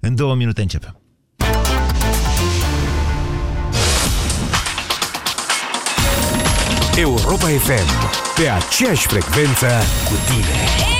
În două minute începem. Europa FM, pe aceeași frecvență cu tine.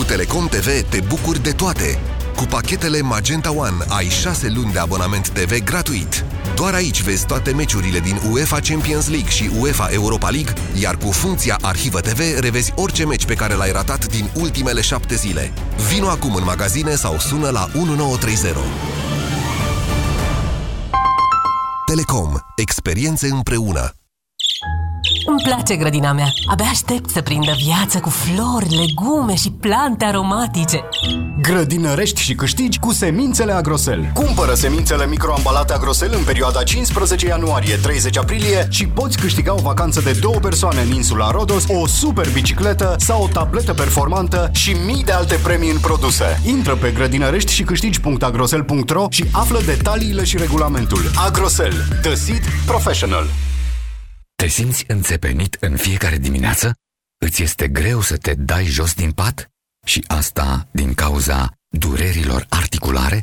cu Telecom TV te bucuri de toate. Cu pachetele Magenta One ai 6 luni de abonament TV gratuit. Doar aici vezi toate meciurile din UEFA Champions League și UEFA Europa League, iar cu funcția Arhivă TV revezi orice meci pe care l-ai ratat din ultimele 7 zile. Vino acum în magazine sau sună la 1930. Telecom. Experiențe împreună. Îmi place grădina mea. Abia aștept să prindă viață cu flori, legume și plante aromatice. Grădinărești și câștigi cu semințele Agrosel. Cumpără semințele microambalate Agrosel în perioada 15 ianuarie-30 aprilie și poți câștiga o vacanță de două persoane în insula Rodos, o super bicicletă sau o tabletă performantă și mii de alte premii în produse. Intră pe grădinărești și câștigi.agrosel.ro și află detaliile și regulamentul. Agrosel. The Seed Professional. Te simți înțepenit în fiecare dimineață? Îți este greu să te dai jos din pat? Și asta din cauza durerilor articulare?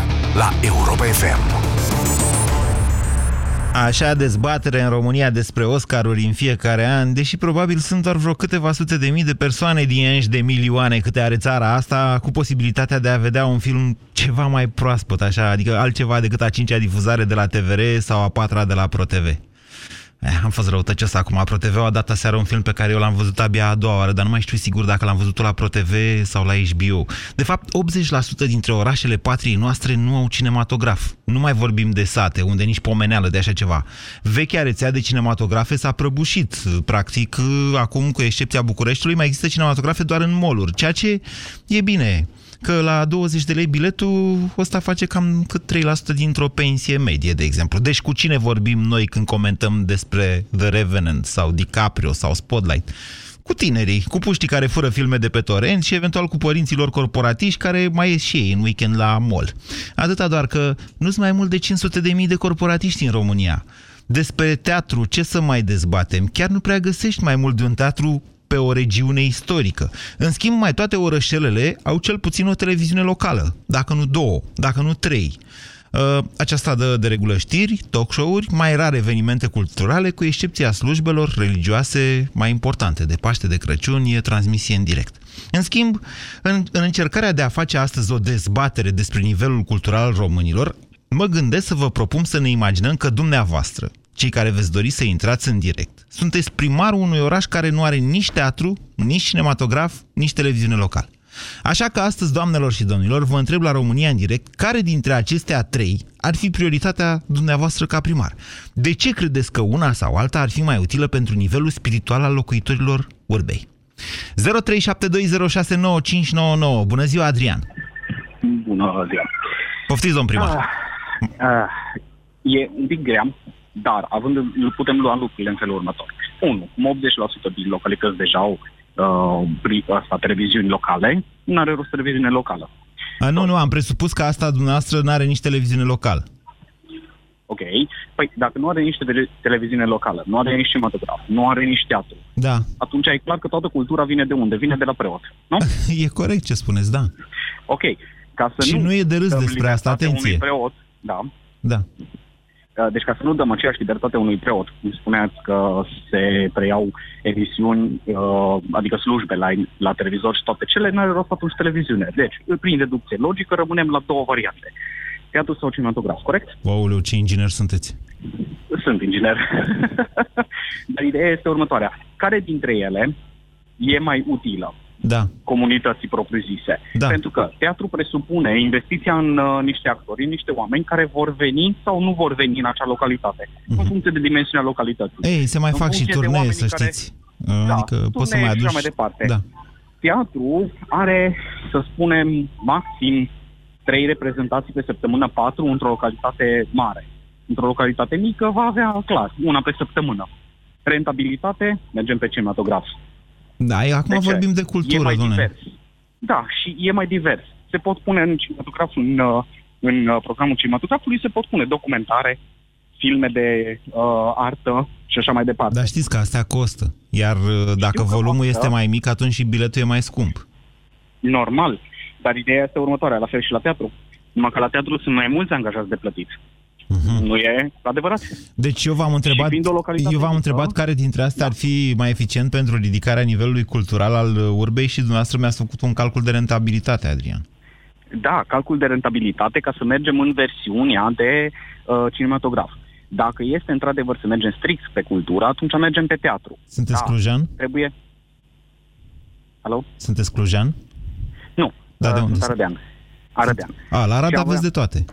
la Europa FM. Așa dezbatere în România despre Oscaruri în fiecare an, deși probabil sunt doar vreo câteva sute de mii de persoane din enși de milioane câte are țara asta, cu posibilitatea de a vedea un film ceva mai proaspăt, așa, adică altceva decât a cincea difuzare de la TVR sau a patra de la ProTV. Eh, am fost răutăcios acum. ProTV a dat aseară un film pe care eu l-am văzut abia a doua oară, dar nu mai știu sigur dacă l-am văzut la ProTV sau la HBO. De fapt, 80% dintre orașele patriei noastre nu au cinematograf. Nu mai vorbim de sate, unde nici pomeneală de așa ceva. Vechea rețea de cinematografe s-a prăbușit. Practic, acum, cu excepția Bucureștiului, mai există cinematografe doar în moluri, ceea ce e bine că la 20 de lei biletul ăsta face cam cât 3% dintr-o pensie medie, de exemplu. Deci cu cine vorbim noi când comentăm despre The Revenant sau DiCaprio sau Spotlight? Cu tinerii, cu puștii care fură filme de pe torrent și eventual cu părinților corporatiști care mai ies și ei în weekend la mall. Atâta doar că nu sunt mai mult de 500 de mii de corporatiști în România. Despre teatru, ce să mai dezbatem? Chiar nu prea găsești mai mult de un teatru pe o regiune istorică. În schimb, mai toate orășelele au cel puțin o televiziune locală, dacă nu două, dacă nu trei. Uh, aceasta dă de regulă știri, talk show-uri, mai rare evenimente culturale, cu excepția slujbelor religioase mai importante. De Paște, de Crăciun, e transmisie în direct. În schimb, în, în încercarea de a face astăzi o dezbatere despre nivelul cultural al românilor, mă gândesc să vă propun să ne imaginăm că dumneavoastră, cei care veți dori să intrați în direct. Sunteți primarul unui oraș care nu are nici teatru, nici cinematograf, nici televiziune locală. Așa că astăzi, doamnelor și domnilor, vă întreb la România în direct care dintre acestea trei ar fi prioritatea dumneavoastră ca primar. De ce credeți că una sau alta ar fi mai utilă pentru nivelul spiritual al locuitorilor urbei? 0372069599. Bună ziua, Adrian! Bună ziua! Poftiți, domn primar! Ah, ah, e un pic grea, dar, având, putem lua lucrurile în felul următor. 1. 80% din localități deja au uh, asta, televiziuni locale, nu are rost televiziune locală. A, nu, nu, am presupus că asta dumneavoastră nu are nici televiziune locală. Ok. Păi dacă nu are nici tele- televiziune locală, nu are nici cinematograf, nu are nici teatru, da. atunci e clar că toată cultura vine de unde? Vine de la preot, nu? e corect ce spuneți, da. Ok. Ca să Și nu, nu e de râs despre asta, atenție. Preot, da. Da Uh, Deci ca să nu dăm aceeași libertate unui preot, cum spuneați că se preiau emisiuni, uh, adică slujbe la, la televizor și toate cele, n-are rost atunci televiziune. Deci, prin deducție logică, rămânem la două variante. Teatru sau cinematograf, corect? Wow, ce inginer sunteți. Sunt inginer. Dar ideea este următoarea. Care dintre ele e mai utilă Da. comunității propriu-zise? Da. Pentru că teatru presupune investiția în uh, niște actori, în niște oameni care vor veni sau nu vor veni în acea localitate, în funcție de dimensiunea localității. Mhm. Ei, se mai În fac și funcție de turnee, oamenii să care- știți. Da, adică poți să mai turnee și aduci... așa mai departe. Da. Teatru are, să spunem, maxim trei reprezentații pe săptămână, patru într-o localitate mare. Într-o localitate mică va avea, clar, una pe săptămână. Rentabilitate, mergem pe cinematograf. Da, e- acum De ce? vorbim de e cultură, mai domnule. divers. Da, și e mai divers. Se pot pune în cinematograf, în, uh, în uh, programul cinematografului, se pot pune documentare, filme de uh, artă și așa mai departe. Dar știți că astea costă. Iar uh, dacă că volumul costă. este mai mic, atunci și biletul e mai scump. Normal. Dar ideea este următoarea, la fel și la teatru. Numai că la teatru sunt mai mulți angajați de plătit. Mhm. Nu e adevărat. Deci eu v-am întrebat, fiind o localitate eu v-am mică- întrebat care dintre astea ar fi mai eficient pentru ridicarea nivelului cultural al uh, urbei și dumneavoastră mi-ați făcut un calcul de rentabilitate, Adrian. Da, calcul de rentabilitate ca să mergem în versiunea de uh, cinematograf. Dacă este într-adevăr să mergem strict pe cultură, atunci mergem pe teatru. Sunteți Da. clujan? Trebuie... Alo? Sunteți clujan? Nu. Da, de uh, unde sunt sunt? arădean. Arădean. A, la Arad Și aveți aveam- de toate.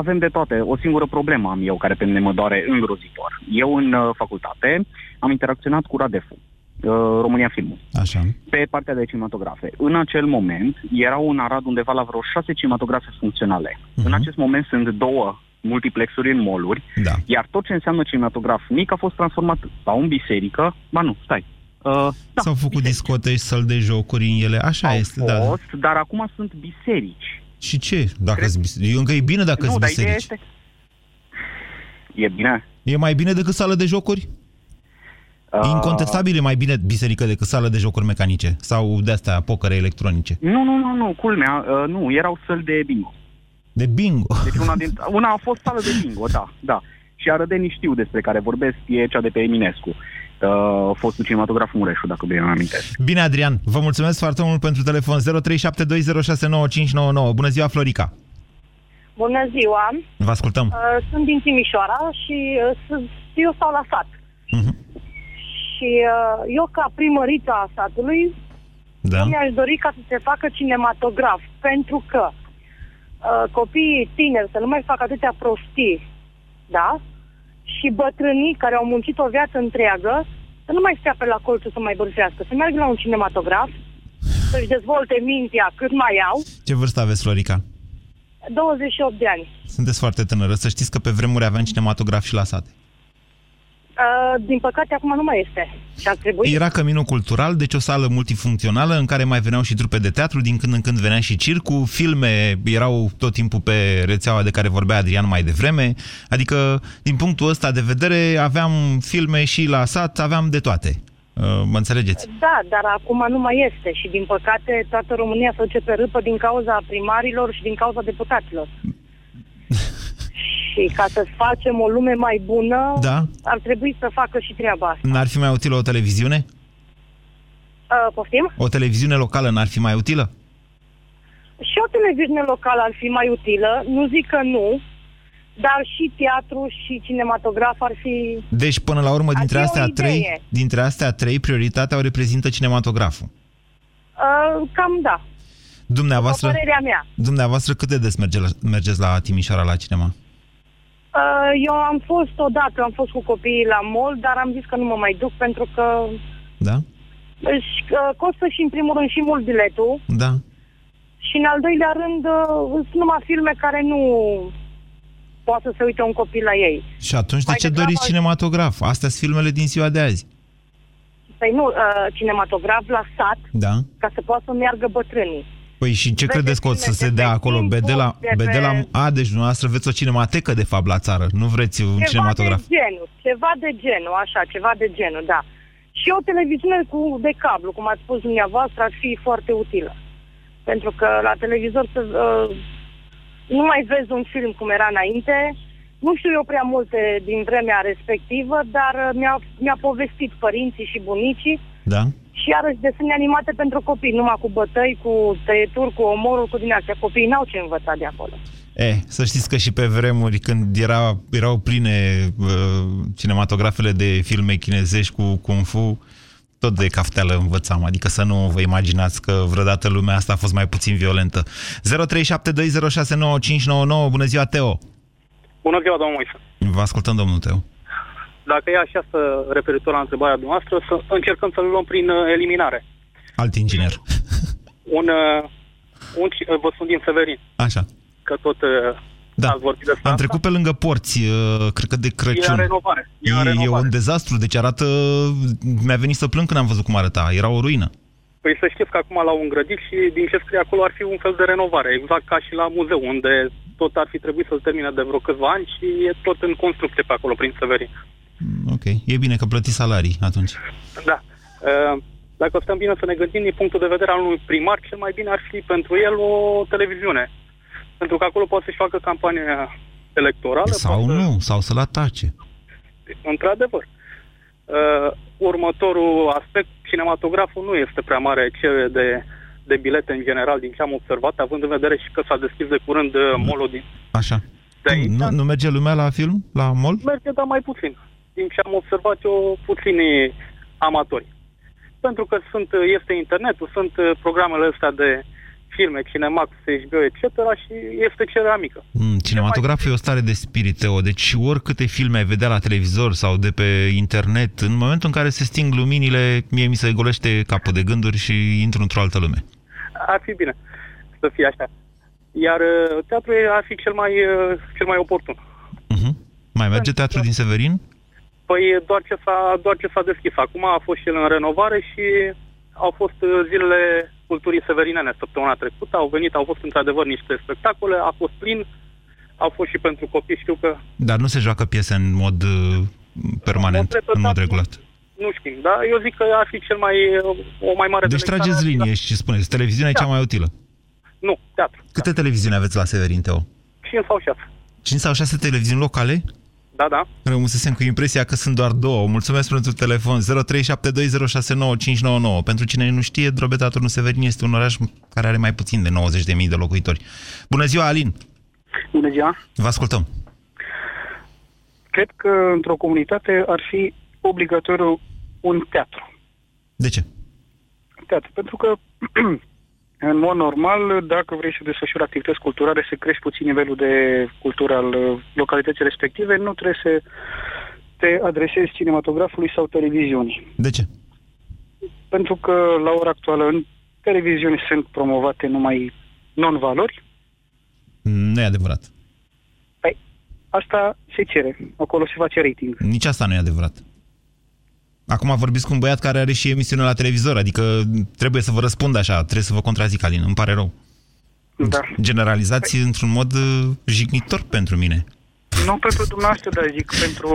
Avem de toate. O singură problemă am eu care pe mine mă doare îngrozitor. Eu în uh, facultate am interacționat cu Radefu, uh, România Filmul, Așa. pe partea de cinematografe. În acel moment erau în Arad undeva la vreo șase cinematografe funcționale. Mhm. În acest moment sunt două multiplexuri în moluri, Da. iar tot ce înseamnă cinematograf mic a fost transformat sau în biserică, ba nu, stai, uh, da, S-au făcut discoteci, săli de jocuri în ele, așa au este, da. fost, dar acum sunt biserici. Și ce? Dacă Cred- sunt biserici? Încă e bine dacă nu, sunt dar ideea biserici. este... E bine. E mai bine decât sală de jocuri? Uh, Incontestabil e mai bine biserică decât sală de jocuri mecanice sau de-astea pocăre electronice. Nu, nu, nu, nu, culmea, uh, nu, erau săli de bingo. De bingo. Deci una, din, una a fost sală de bingo, da, da. Și arădenii știu despre care vorbesc, e cea de pe Eminescu. Uh, fostul cinematograf Mureșu, dacă bine îmi amintesc. Bine, Adrian, vă mulțumesc foarte mult pentru telefon 0372069599. Bună ziua, Florica! Bună ziua! Vă ascultăm. Uh, Sunt din Timișoara și uh, sunt- eu stau la sat. Mhm. Și uh, eu, ca primărița a satului, Da. eu mi-aș dori ca să se facă cinematograf, pentru că uh, copiii tineri să nu mai facă atâtea prostii, da? Și bătrânii care au muncit o viață întreagă să nu mai stea pe la colțul să mai bârfească, să meargă la un cinematograf, să-și dezvolte mintea cât mai au, Ce vârstă aveți, Florica? 28 de ani. Sunteți foarte tânără. Să știți că pe vremuri aveam cinematograf și la sate. Uh, din păcate, acum nu mai este. Și ar trebui... Era Căminul Cultural, deci o sală multifuncțională în care mai veneau și trupe de teatru, din când în când venea și circu, filme erau tot timpul pe rețeaua de care vorbea Adrian mai devreme, adică din punctul ăsta de vedere aveam filme și la sat, aveam de toate. Uh, Mă înțelegeți? Da, dar acum nu mai este și din păcate toată România se duce pe râpă din cauza primarilor și din cauza deputaților. Și ca să facem o lume mai bună, Da? ar trebui să facă și treaba asta. N-ar fi mai utilă o televiziune? Uh, poftim? O televiziune locală n-ar fi mai utilă? Și o televiziune locală ar fi mai utilă, nu zic că nu, dar și teatru și cinematograf ar fi... Deci, până la urmă, Ar dintre fi o astea, idee. trei, dintre astea trei, prioritatea o reprezintă cinematograful. Uh, cam da, Dumneavoastră, o părerea mea. dumneavoastră cât de des merge la, mergeți la Timișoara la cinema? Uh, eu am fost odată, am fost cu copiii la mall, dar am zis că nu mă mai duc pentru că Da? își uh, costă și în primul rând și mult biletul Da. și în al doilea rând uh, sunt numai filme care nu poate să se uite un copil la ei. Și atunci de Mai ce degrabă- doriți cinematograf? Astea sunt filmele din ziua de azi. Păi nu, uh, cinematograf la sat Da? ca să poată să meargă bătrânii. Păi și ce Vede credeți că o să filme se de dea pe acolo? timpul, Bedela, de pe- bedela... A, deci dumneavoastră veți o cinematecă, de fapt, la țară. Nu vreți un Ceva cinematograf. de genul, ceva de genul, așa, ceva de genul, da. Și o televiziune cu de cablu, cum ați spus dumneavoastră, ar fi foarte utilă. Pentru că la televizor să, uh, nu mai vezi un film cum era înainte, Nu știu eu prea multe din vremea respectivă, dar uh, mi-a, mi-a povestit părinții și bunicii Da? Și iarăși desene animate pentru copii, numai cu bătăi, cu tăieturi, cu omorul, cu din astea. Copiii n-au ce învăța de acolo. E, să știți că și pe vremuri, când era, erau pline uh, cinematografele de filme chinezești cu Kung Fu, tot de cafteală învățam, adică să nu vă imaginați că vreodată lumea asta a fost mai puțin violentă. 0372069599, bună ziua, Teo! Bună ziua, domnul Moise. Vă ascultăm, domnul Teo. Dacă e așa să referitor la întrebarea dumneavoastră, să încercăm să-l luăm prin uh, eliminare. Alt inginer. Un, uh, un, ci- uh, vă sunt din Severin, Așa. că tot uh, Da. ați vorbit despre Am asta. trecut pe lângă porți, uh, cred că de E Crăciun. în renovare. E, E, în e renovare. un dezastru, deci arată... Mi-a venit să plâng când am văzut cum arăta. Era o ruină. Păi să știți că acum l-au îngrădit și din ce scrie acolo ar fi un fel de renovare, exact ca și la muzeu, unde tot ar fi trebuit să-l termine de vreo câțiva ani și e tot în construcție pe acolo, prin Severin. Ok. E bine că plăti salarii atunci. Da. Uh, Dacă stăm bine să ne gândim din punctul de vedere al unui primar, cel mai bine ar fi pentru el o televiziune. Pentru că acolo poate să-și facă campania electorală. Sau poate să- nu, sau să-l atace. Într-adevăr. Uh, următorul aspect, cinematograful nu este prea mare cerere de, de bilete în general, din ce am observat, având în vedere și că s-a deschis de curând uh, molul din Așa. de aici. Nu, nu merge lumea la film? La mall? Merge, dar mai puțin. Din ce am observat eu, puțini amatori. Pentru că sunt, este internetul, sunt uh, programele astea de filme, Cinemax, HBO, etc. și este cererea mică. Mm, cinematograful e o stare de spirit, Teo. Deci oricâte filme ai vedea la televizor sau de pe internet, în momentul în care se sting luminile, mie mi se golește capul de gânduri și intru într-o altă lume. Ar fi bine să fie așa. Iar uh, teatrul e- ar fi cel mai, uh, cel mai oportun. Mai merge teatru din Severin? Păi doar ce, s-a, doar ce s-a deschis. Acum a fost și el în renovare și au fost uh, zilele culturii severinene săptămâna trecută. Au venit, au fost într-adevăr niște spectacole, a fost plin, au fost și pentru copii, știu că Dar nu se joacă piese în mod uh, permanent, În mod în mod repetat, regulat. nu știm, dar eu zic că ar fi cel mai, uh, o mai mare Deci delectare trageți ar fi la- linie și spuneți, televiziunea e cea mai utilă. Nu, teatru. Câte televiziuni aveți la Severin, Teo? 5 sau 6. 5 sau 6 televiziuni locale? Da, da. Rămâsesem cu impresia că sunt doar două. Mulțumesc pentru telefon. 0372069599. Pentru cine nu știe, Drobeta Turnu Severin este un oraș care are mai puțin de 90.000 de locuitori. Bună ziua, Alin! Bună ziua! Vă ascultăm. Cred că într-o comunitate ar fi obligatoriu un teatru. De ce? Teatru, pentru că în mod normal, dacă vrei să desfășuri activități culturale, să crești puțin nivelul de cultură al uh, localității respective, nu trebuie să te adresezi cinematografului sau televiziunii. De ce? Pentru că la ora actuală în televiziuni sunt promovate numai non-valori, Nu e adevărat. Păi, asta se cere. Acolo se face rating. Nici asta nu e adevărat. Acum vorbiți cu un băiat care are și emisiune la televizor, adică trebuie să vă răspund așa, trebuie să vă contrazic, Alin, îmi pare rău. Da. Generalizați într-un mod uh, jignitor pentru mine. Nu pentru dumneavoastră, dar zic pentru...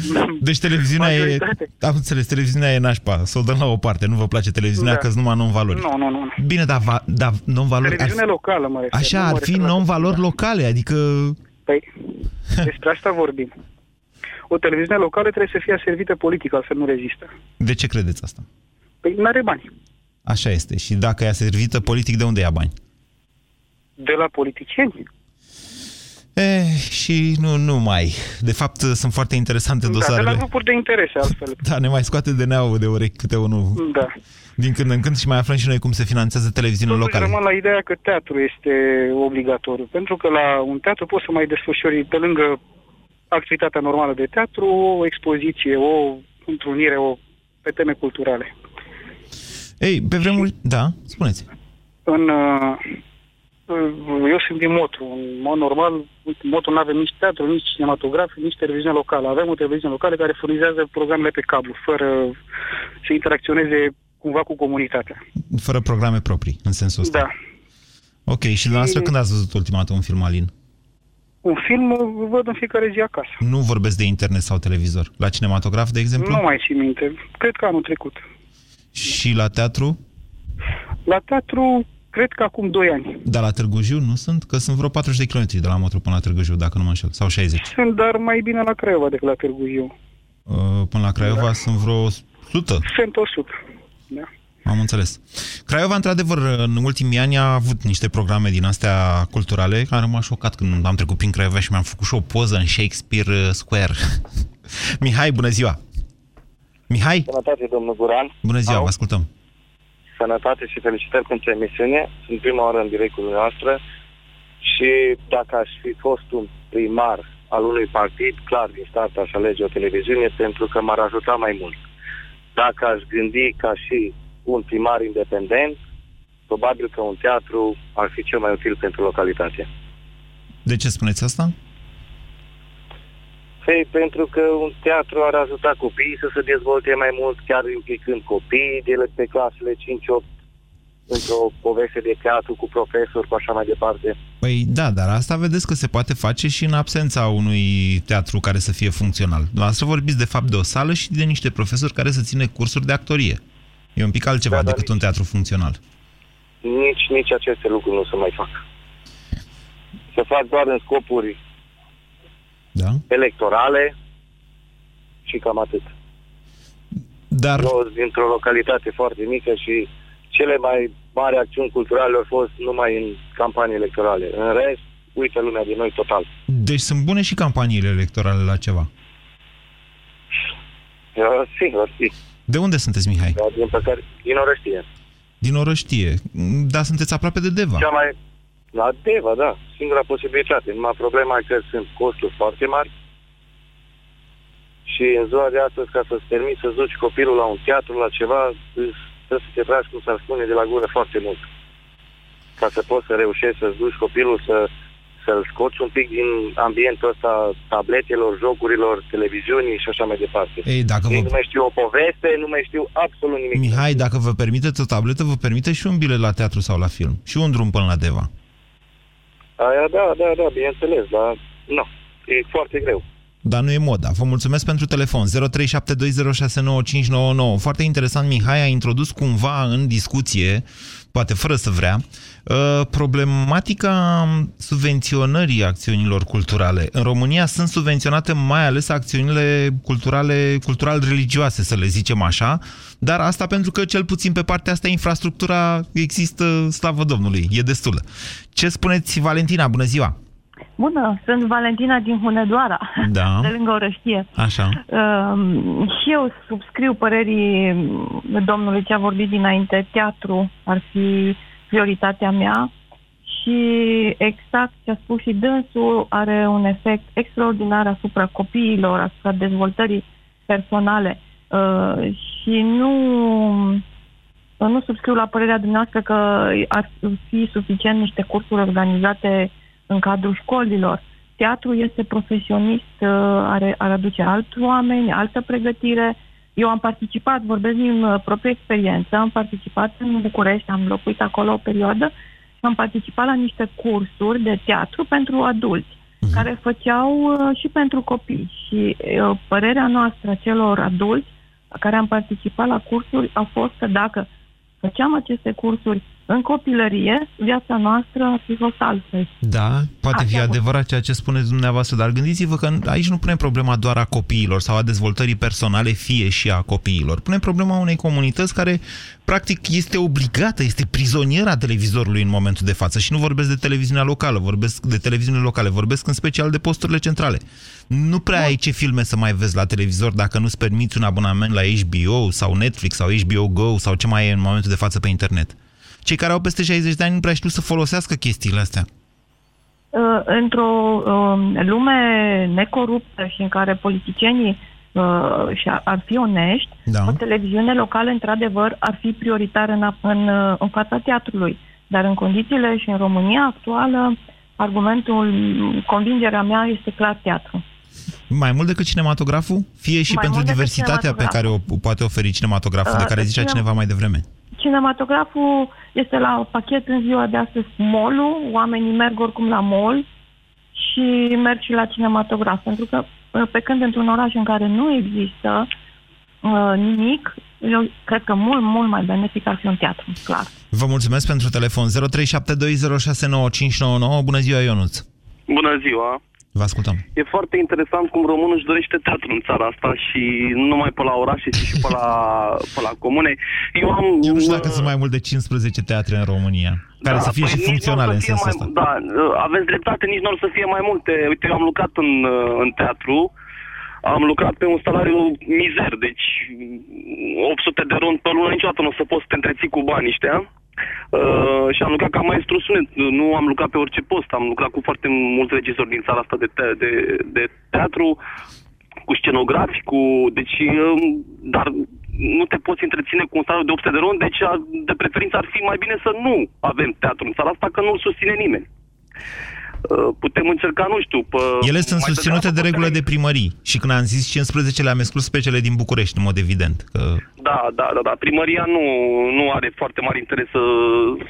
Deci televiziunea e... Majoritate. Am înțeles, televiziunea e nașpa. Să o dăm la o parte. Nu vă place televiziunea Da. că sunt numai non-valori. Nu, nu, nu. Bine, dar va, da, non-valori... Ar, Televiziune locală, mă refer. așa, nu mă ar fi refer la- non-valori locale, adică... Păi, despre asta vorbim. O televiziune locală trebuie să fie servită politic, altfel nu rezistă. De ce credeți asta? Păi nu are bani. Așa este. Și dacă e servită politic, de unde ia bani? De la politicieni. Eh, și nu numai. De fapt, sunt foarte interesante Da, de dosarele. la grupuri de interese, altfel. Da, ne mai scoate de neau de urechi câte unul Da. din când în când și mai aflăm și noi cum se finanțează televiziunile Totuși locale. rămân la ideea că teatru este obligatoriu. Pentru că la un teatru poți să mai desfășori, pe lângă activitatea normală de teatru, o expoziție, o întrunire, o pe teme culturale. Ei, pe vremuri... Da, spuneți. În, uh, eu sunt din Motu. În mod normal, uite, în Motu nu avem nici teatru, nici cinematograf, nici televiziune locală. Avem o televiziune locală care furnizează programele pe cablu, fără să interacționeze cumva cu comunitatea. Fără programe proprii, în sensul ăsta. Da. Ok, și dumneavoastră când ați văzut ultima dată un film, Alin? Un film îl văd în fiecare zi acasă. Nu vorbesc de internet sau televizor. La cinematograf, de exemplu? Nu mai țin minte. Cred că anul trecut. Și la teatru? La teatru Cred că acum 2 ani. Dar la Târgu Jiu nu sunt? Că sunt vreo 40 de kilometri de la Motru până la Târgu Jiu, dacă nu mă înșel. Sau 60. Sunt, dar mai bine la Craiova decât la Târgu Jiu. Uh, până la Craiova da. sunt vreo 100. Sunt 100. Da. Am înțeles. Craiova, într-adevăr, în ultimii ani a avut niște programe din astea culturale. Am rămas șocat când am trecut prin Craiova și mi-am făcut și o poză în Shakespeare Square. Mihai, bună ziua! Mihai? Sănătate, domnul Guran. Bună ziua, Au. vă ascultăm. Sănătate și felicitări pentru emisiune. Sunt prima oară în directul noastră și dacă aș fi fost un primar al unui partid, clar din start aș alege o televiziune pentru că m-ar ajuta mai mult. Dacă aș gândi ca și un primar independent, probabil că un teatru ar fi cel mai util pentru localitate. De ce spuneți asta? Păi, pentru că un teatru ar ajuta copiii să se dezvolte mai mult, chiar implicând copiii de pe clasele 5-8 într-o poveste de teatru cu profesori, cu așa mai departe. Păi da, dar asta vedeți că se poate face și în absența unui teatru care să fie funcțional. La asta vorbiți de fapt de o sală și de niște profesori care să ține cursuri de actorie. E un pic altceva da, decât un teatru funcțional. Nici, nici aceste lucruri nu se mai fac. Se fac doar în scopuri da? electorale și cam atât. Dar... Eu dintr-o localitate foarte mică și cele mai mari acțiuni culturale au fost numai în campanii electorale. În rest, uite lumea din noi total. Deci sunt bune și campaniile electorale la ceva? Eu, sigur, fi. De unde sunteți, Mihai? Da, din păcate, din Orăștie. Din Orăștie. Dar sunteți aproape de Deva. Cea mai... La Deva, da. Singura posibilitate. Numai problema e că sunt costuri foarte mari și în ziua de astăzi, ca să-ți permiți să duci copilul la un teatru, la ceva, trebuie să te tragi, cum s-ar spune, de la gură foarte mult. Ca să poți să reușești să-ți duci copilul să să-l scoți un pic din ambientul ăsta tabletelor, jocurilor, televiziunii și așa mai departe. Ei, dacă vă... nu mai știu o poveste, nu mai știu absolut nimic. Mihai, dacă vă permiteți o tabletă, vă permite și un bilet la teatru sau la film. Și un drum până la Deva. Aia, da, da, da, bineînțeles, dar nu, e foarte greu. Dar nu e moda. Vă mulțumesc pentru telefon. 0372069599. Foarte interesant, Mihai a introdus cumva în discuție, poate fără să vrea, uh, problematica subvenționării acțiunilor culturale. În România sunt subvenționate mai ales acțiunile culturale, cultural-religioase, să le zicem așa, dar asta pentru că, cel puțin pe partea asta, infrastructura există, slavă Domnului, e destulă. Ce spuneți, Valentina? Bună ziua! Bună, sunt Valentina din Hunedoara, da. de lângă Orăștie. Așa. Uh, și eu subscriu părerii domnului ce a vorbit dinainte. Teatru ar fi prioritatea mea și exact ce a spus și dânsul are un efect extraordinar asupra copiilor, asupra dezvoltării personale. Uh, și nu, nu subscriu la părerea dumneavoastră că ar fi suficient niște cursuri organizate în cadrul școlilor. Teatru este profesionist, uh, are, ar aduce alți oameni, altă pregătire. Eu am participat, vorbesc din uh, proprie experiență, am participat în București, am locuit acolo o perioadă și am participat la niște cursuri de teatru pentru adulți, uh-huh. care făceau uh, și pentru copii. Și uh, părerea noastră celor adulți care am participat la cursuri a fost că dacă făceam aceste cursuri în copilărie, viața noastră ar fi fost altfel. Da, poate fi adevărat ceea ce spuneți dumneavoastră, dar gândiți-vă că aici nu punem problema doar a copiilor sau a dezvoltării personale, fie și a copiilor. Punem problema unei comunități care, practic, este obligată, este prizoniera televizorului în momentul de față. Și nu vorbesc de televiziunea locală, vorbesc de televiziune locale, vorbesc în special de posturile centrale. Nu prea da. ai ce filme să mai vezi la televizor dacă nu-ți permiți un abonament la HBO sau Netflix sau HBO Go sau ce mai e în momentul de față pe internet cei care au peste 60 de ani nu prea știu să folosească chestiile astea. Uh, într-o uh, lume necoruptă și în care politicienii uh, și ar fi onești, da. o televiziune locală, într-adevăr, ar fi prioritară în, în, în fața teatrului. Dar în condițiile și în România actuală, argumentul, convingerea mea este clar teatru. Mai mult decât cinematograful? Fie și mai pentru diversitatea pe care o poate oferi cinematograful, uh, de care zicea cineva mai devreme. Cinematograful este la pachet în ziua de astăzi cu mall oamenii merg oricum la mall și merg și la cinematograf, pentru că uh, pe când într-un oraș în care nu există uh, nimic, eu cred că mult, mult mai benefic ar fi un teatru, clar. Vă mulțumesc pentru telefon. 0372069599. Bună ziua, Ionuț. Bună ziua! Vă ascultăm. E foarte interesant cum românul își dorește teatru în țara asta și nu numai pe la orașe, ci și pe la, pe la comune. Eu am... Eu nu știu dacă sunt mai mult de 15 teatre în România, care Da, să fie păi și nici funcționale n-or în să fie sensul mai, ăsta. Da, aveți dreptate, nici nu or să fie mai multe. Uite, eu am lucrat în, în teatru, am lucrat pe un salariu mizer, deci 800 de ron pe lună, niciodată nu o să poți să te întreții cu banii ăștia. Uh, și am lucrat ca maestru sunet, nu am lucrat pe orice post, am lucrat cu foarte mulți regizori din țara asta de, te- de, de teatru, cu scenografi, cu... Deci, um, dar nu te poți întreține cu un salariu de 800 de ron, deci a- de preferință ar fi mai bine să nu avem teatru în țara asta, că nu-l susține nimeni. Uh, Putem încerca, nu știu, pe... Ele sunt mai susținute de regulă de primării. Și când am zis 15, le-am exclus pe cele din București, în mod evident. Că... Da, da, da, da. Primăria nu, nu are foarte mare interes să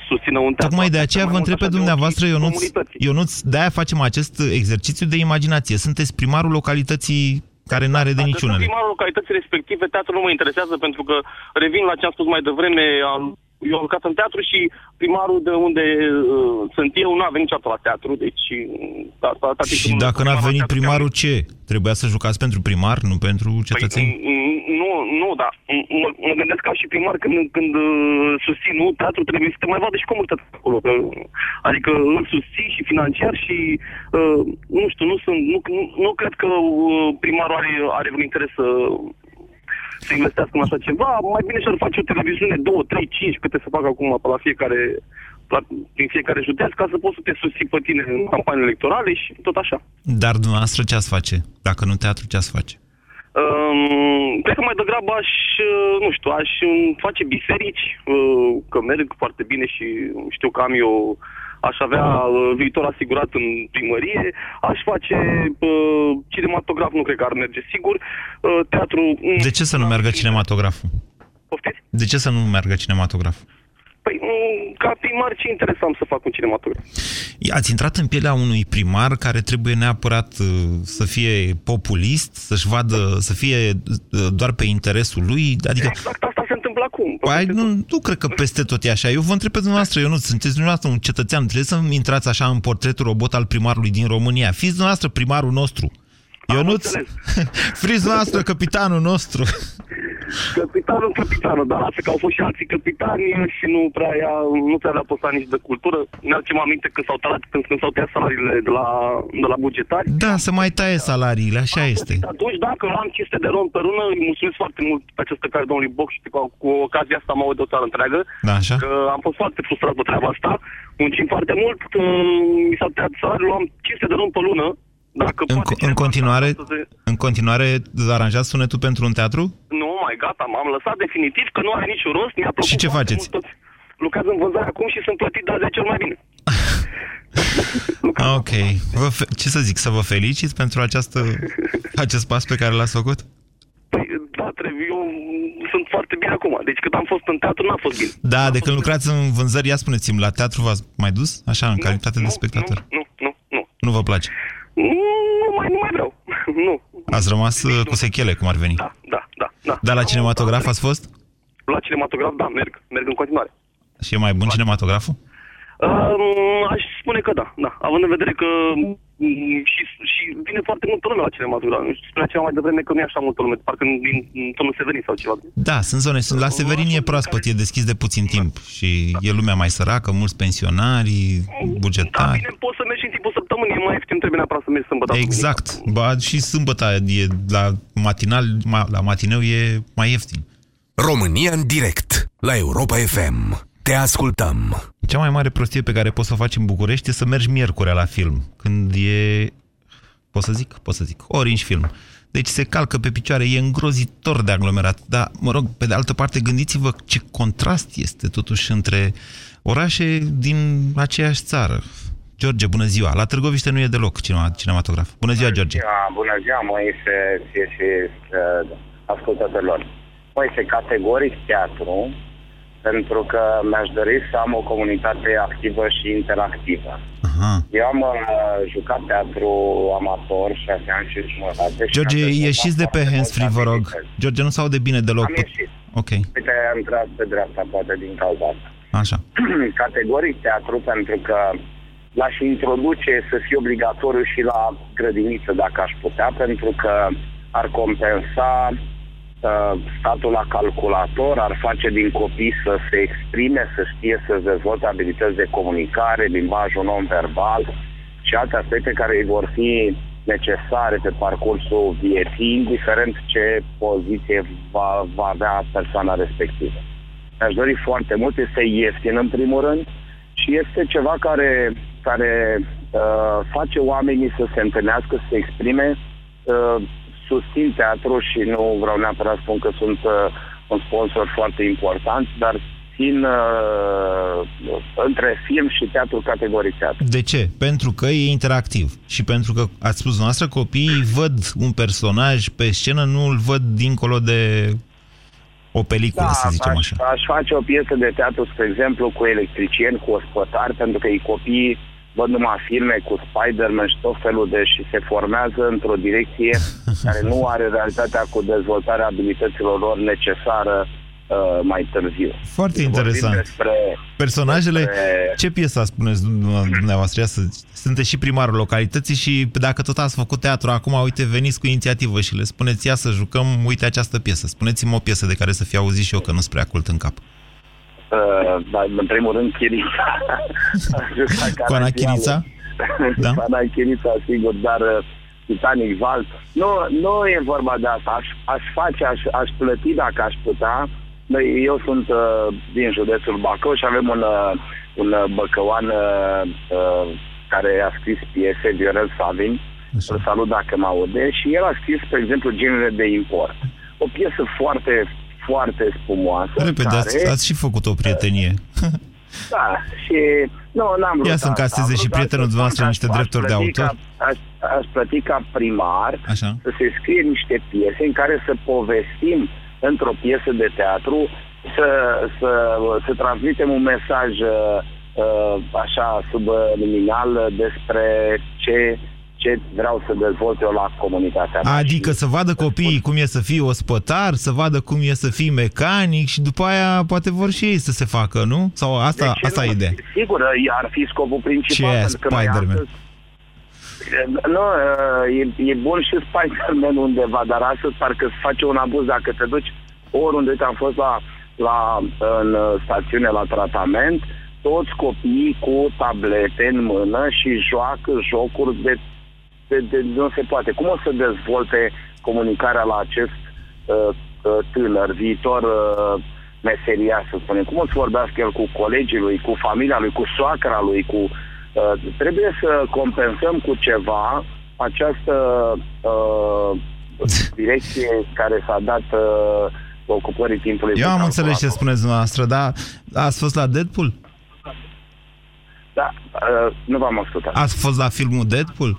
susțină un teatru. Tocmai de aceea Mai vă mult întreb pe așa de dumneavoastră, ochii Ionuț, comunității. Ionuț, de-aia facem acest exercițiu de imaginație. Sunteți primarul localității care n-are de Dacă sunt niciunele. primarul localității respective, teatrul nu mă interesează pentru că revin la ce am spus mai devreme, am, eu am lucrat în teatru și primarul de unde uh, sunt eu nu a venit niciodată la teatru, deci... Uh, asta, asta Și dacă n-a venit primarul, ce? Trebuia să jucați pentru primar, nu pentru cetățeni? Mm, Nu, nu, da. M- Mă, mă gândesc ca și primar când, când uh, susțin, nu, teatru trebuie să te mai vadă și comunitatea acolo. Că, adică îl susții și financiar și, uh, nu știu, nu sunt, nu, nu, nu cred că uh, primarul are, are vreun interes să să investească în așa ceva, mai bine și-ar face o televiziune, 2, 3, 5, câte să facă acum pe la fiecare, la, prin fiecare județ, ca să poți să te susții pe tine în campanii electorale și tot așa. Dar dumneavoastră ce ați face? Dacă nu teatru, ce ați face? Um, cred că mai degrabă aș, uh, nu știu, aș um, face biserici, uh, că merg foarte bine și știu că am eu, aș avea uh, viitor asigurat în primărie, aș face uh, cinematograf, nu cred că ar merge sigur, uh, teatru... mm, De ce să nu meargă cinematograful? Poftiți? De ce să nu meargă cinematograful? Păi, mm, ca primar, ce interesant să fac un cinematograf? Ați intrat în pielea unui primar care trebuie neapărat uh, să fie populist, să-și vadă, să fie uh, doar pe interesul lui, adică... Exact asta se întâmplă acum. Păi, nu, nu cred că peste tot e așa. Eu vă întreb pe dumneavoastră, eu nu sunteți dumneavoastră un cetățean, trebuie să intrați așa în portretul robot al primarului din România. Fiți dumneavoastră primarul nostru. Ionuț, fiți dumneavoastră capitanul nostru. Capitanul, capitanul, dar lasă că au fost și alții capitani și nu prea, ea, nu prea le-a postat nici de cultură. Ne-aducem aminte când s-au tăiat, când, când s-au tăiat salariile de la, de la bugetari. Da, să mai taie salariile, așa este. Atunci, dacă am 500 de ron pe lună, îi mulțumesc foarte mult pe această care domnului Boc și cu, cu ocazia asta mă aud de o țară întreagă. Da, așa? Că am fost foarte frustrat pe treaba asta. Muncim foarte mult, că mi s-a tăiat salariul, am 500 de ron pe lună. Dacă În, poate co- în continuare, în continuare aranjați sunetul pentru un teatru? Nu, mai gata, m-am lăsat definitiv că nu are niciun rost. Mi-a plăcut Și ce foarte faceți? mult Toți. Lucrez în vânzare acum și sunt plătit de 10 ori mai bine. Ok. Vă fe- ce să zic, să vă felicit pentru această, acest pas pe care l-ați făcut? Da, trebuie, eu sunt foarte bine acum. Deci cât am fost în teatru, n-a fost bine. Da, de când lucrați în vânzări, ia spuneți-mi, la teatru v-ați mai dus? Așa, în calitate de spectator? Nu, nu, nu. Nu vă place? Nu, nu mai, nu mai vreau. nu. Ați rămas uh, cu sechele, cum ar veni. Da, da, da. da. Dar la cinematograf ați fost? La cinematograf, da, merg. Merg în continuare. Și e mai bun cinematograful? Um, aș spune că da, da. Având în vedere că mm, și, și vine foarte multă lume la cinematograf. Nu știu, spunea ceva mai devreme că nu e așa multă lume, parcă din din tonul Severin sau ceva. Da, sunt zone. Sunt, la Severin e proaspăt, e deschis de puțin timp și e lumea mai săracă, mulți pensionari, bugetari. Bine, poți să mergi în timpul săptămânii, e mai ieftin, trebuie neapărat să mergi sâmbătă. Exact. Ba, și sâmbătă e la matinal, ma- la matineu e mai ieftin. România în direct la Europa FM. Te ascultăm. Cea mai mare prostie pe care poți să o faci în București e să mergi miercurea la film, când e... Pot să zic? Pot să zic. Orange film. Deci se calcă pe picioare, e îngrozitor de aglomerat. Dar, mă rog, pe de altă parte, gândiți-vă ce contrast este totuși între orașe din aceeași țară. George, bună ziua! La Târgoviște nu e deloc cinema, cinematograf. Bună ziua, George! Ziua, bună ziua, Moise, ție și uh, ascultătorilor. Moise, categoric teatru, pentru că mi-aș dori să am o comunitate activă și interactivă. Aha. Eu am uh, jucat teatru amator șase ani și jumătate. și George, mi-am dezvoltat ieșiți de pe foarte hands-free, multe vă rog. abilități. George, nu se aude bine deloc. Am ieșit. Ok. Uite, am tras pe dreapta, poate, din cauza asta. Așa. Categoric teatru, pentru că l-aș introduce să fie obligatoriu și la grădiniță, dacă aș putea, pentru că ar compensa uh, statul la calculator, ar face din copii să se exprime, să știe să dezvolte abilități de comunicare, limbajul non-verbal și alte aspecte care îi vor fi necesare pe parcursul vieții, indiferent ce poziție va, va avea persoana respectivă. Mi-aș dori foarte mult, este ieftin în primul rând și este ceva care, care uh, face oamenii să se întâlnească, să se exprime. Uh, susțin teatru și nu vreau neapărat să spun că sunt uh, un sponsor foarte important, dar țin uh, între film și teatru categoric teatru. De ce? Pentru că e interactiv și pentru că, ați spus noastră, copiii văd un personaj pe scenă, nu îl văd dincolo de o peliculă, Da, să zicem aș, așa. aș face o piesă de teatru, spre exemplu, cu electricieni, cu ospătari, pentru că ei copiii văd numai filme cu Spider-Man și tot felul de și se formează într-o direcție care nu are realitatea cu dezvoltarea abilităților lor necesară uh, mai târziu. Foarte Vorbim interesant. Despre, Personajele, despre- ce piesă spuneți dumneavoastră? Ia să, sunteți și primarul localității și dacă tot ați făcut teatru, acum, uite, veniți cu inițiativă și le spuneți, ia să jucăm, uite această piesă. Spuneți-mi o piesă de care să fie auzit și eu, că nu-s prea cult în cap. Uh, dar, în primul rând, Chirița. Cu Ana Chirița? Da? Ana Chirița, sigur, dar uh, Titanic Val. Nu, nu e vorba de asta. Aș, aș face, aș, aș plăti dacă aș putea. Noi, eu sunt uh, din județul Bacău și avem un, uh, un uh, băcăuan uh, uh, care a scris piese, Viorel Savin. Îl salut dacă mă aude. Și el a scris, spre exemplu, Genele de import. O piesă foarte, foarte spumoasă. Repede, care... ați, ați și făcut o prietenie. Da, și nu, n-am vrut Ia să asta. încaseze Am și vrut prietenul asta. dumneavoastră Aș- niște aș drepturi de plăti autor. Ca, aș, aș plăti ca primar Așa. să se scrie niște piese în care să povestim într-o piesă de teatru, să, să, să transmitem un mesaj uh, uh, așa subliminal despre ce, ce vreau să dezvolt eu la comunitatea mea. Adică să vadă copiii cum e să fii ospătar, să vadă cum e să fii mecanic și după aia poate vor și ei să se facă, nu? Sau asta, De ce asta nu? e ideea. Sigur, ar fi scopul principal. Ce e pentru că noi Spider-Man? astăzi- Nu, e, e bun și Spider-Man undeva, dar astăzi parcă se face un abuz dacă te duci oriunde. Uite, am fost la, la, în stațiune la tratament, toți copiii cu tablete în mână și joacă jocuri de, de, de nu se poate. Cum o să dezvolte comunicarea la acest uh, uh, tânăr, viitor uh, meseria, să spunem? Cum o să vorbească el cu colegii lui, cu familia lui, cu soacra lui, cu... Uh, trebuie să compensăm cu ceva această uh, direcție care s-a dat uh, ocupării timpului. Eu pe am înțeles ce calculator. spuneți dumneavoastră, dar ați fost la Deadpool? Da, uh, nu v-am ascultat. Ați fost la filmul Deadpool?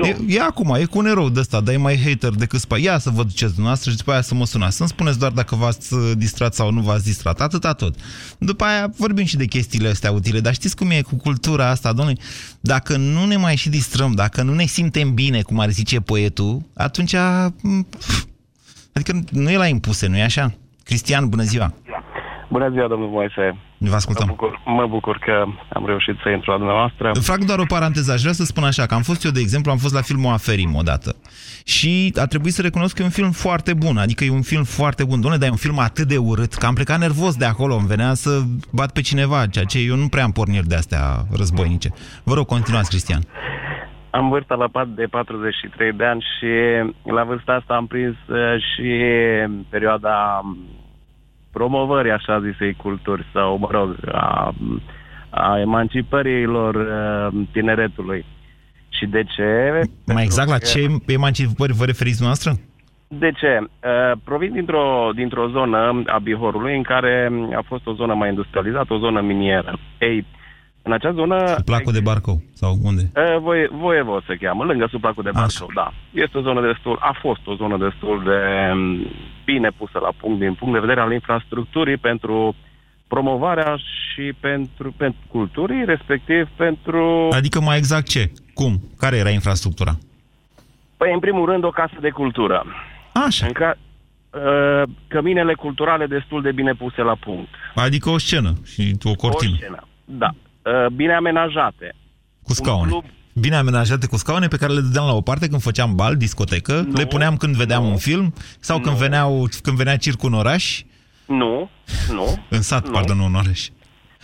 Nu. E, e acum, e cu un erou de ăsta, dar e mai hater decât spa. Ia să vă duceți dumneavoastră și după aia să mă sunați. Să-mi spuneți doar dacă v-ați uh, distrat sau nu v-ați distrat. Atâta tot. După aia vorbim și de chestiile astea utile. Dar știți cum e cu cultura asta, domnule? Dacă nu ne mai și distrăm, dacă nu ne simtem bine, cum ar zice poetul, atunci... m, pf, Adică nu e la impuse, nu e așa? Cristian, bună ziua! Bună ziua, domnul Moise. Vă ascultăm. Mă bucur, mă bucur că am reușit să intru la dumneavoastră. Îmi fac doar o paranteză. Aș vrea să spun așa, că am fost eu, de exemplu, am fost la filmul Aferim odată. Și a trebuit să recunosc că e un film foarte bun. Adică e un film foarte bun. Doamne, dar e un film atât de urât că am plecat nervos de acolo. Îmi venea să bat pe cineva, ceea ce eu nu prea am porniri de astea războinice. Vă rog, continuați, Cristian. Am vârsta la pat de 43 de ani și la vârsta asta am prins uh, și perioada promovării, așa zisei, culturi sau, mă rog, a, a emancipărilor uh, tineretului. Și de ce? Mai exact la că- ce emancipări vă referiți noastră? De ce? Uh, provin dintr-o, dintr-o zonă a Bihorului în care a fost o zonă mai industrializată, o zonă minieră. Ei, în acea zonă... Placul de Barcou sau unde? Uh, Voie, Voievo se cheamă, lângă suplacul de Barcău, da. Este o zonă destul, a fost o zonă destul de um, bine pusă la punct din punct de vedere al infrastructurii pentru promovarea și pentru, pentru culturii, respectiv pentru... Adică mai exact ce? Cum? Care era infrastructura? Păi, în primul rând, o casă de cultură. Așa. În, ca- uh, căminele culturale destul de bine puse la punct. Adică o scenă și o cortină. O scenă, da. Uh, bine amenajate. Cu scaune. club- Bine amenajate cu scaune pe care le dădeam la o parte când făceam bal, discotecă, le puneam când vedeam un film sau când, veneau, când venea circul în oraș, Nu, nu. în sat, Nu. pardon, nu în oraș.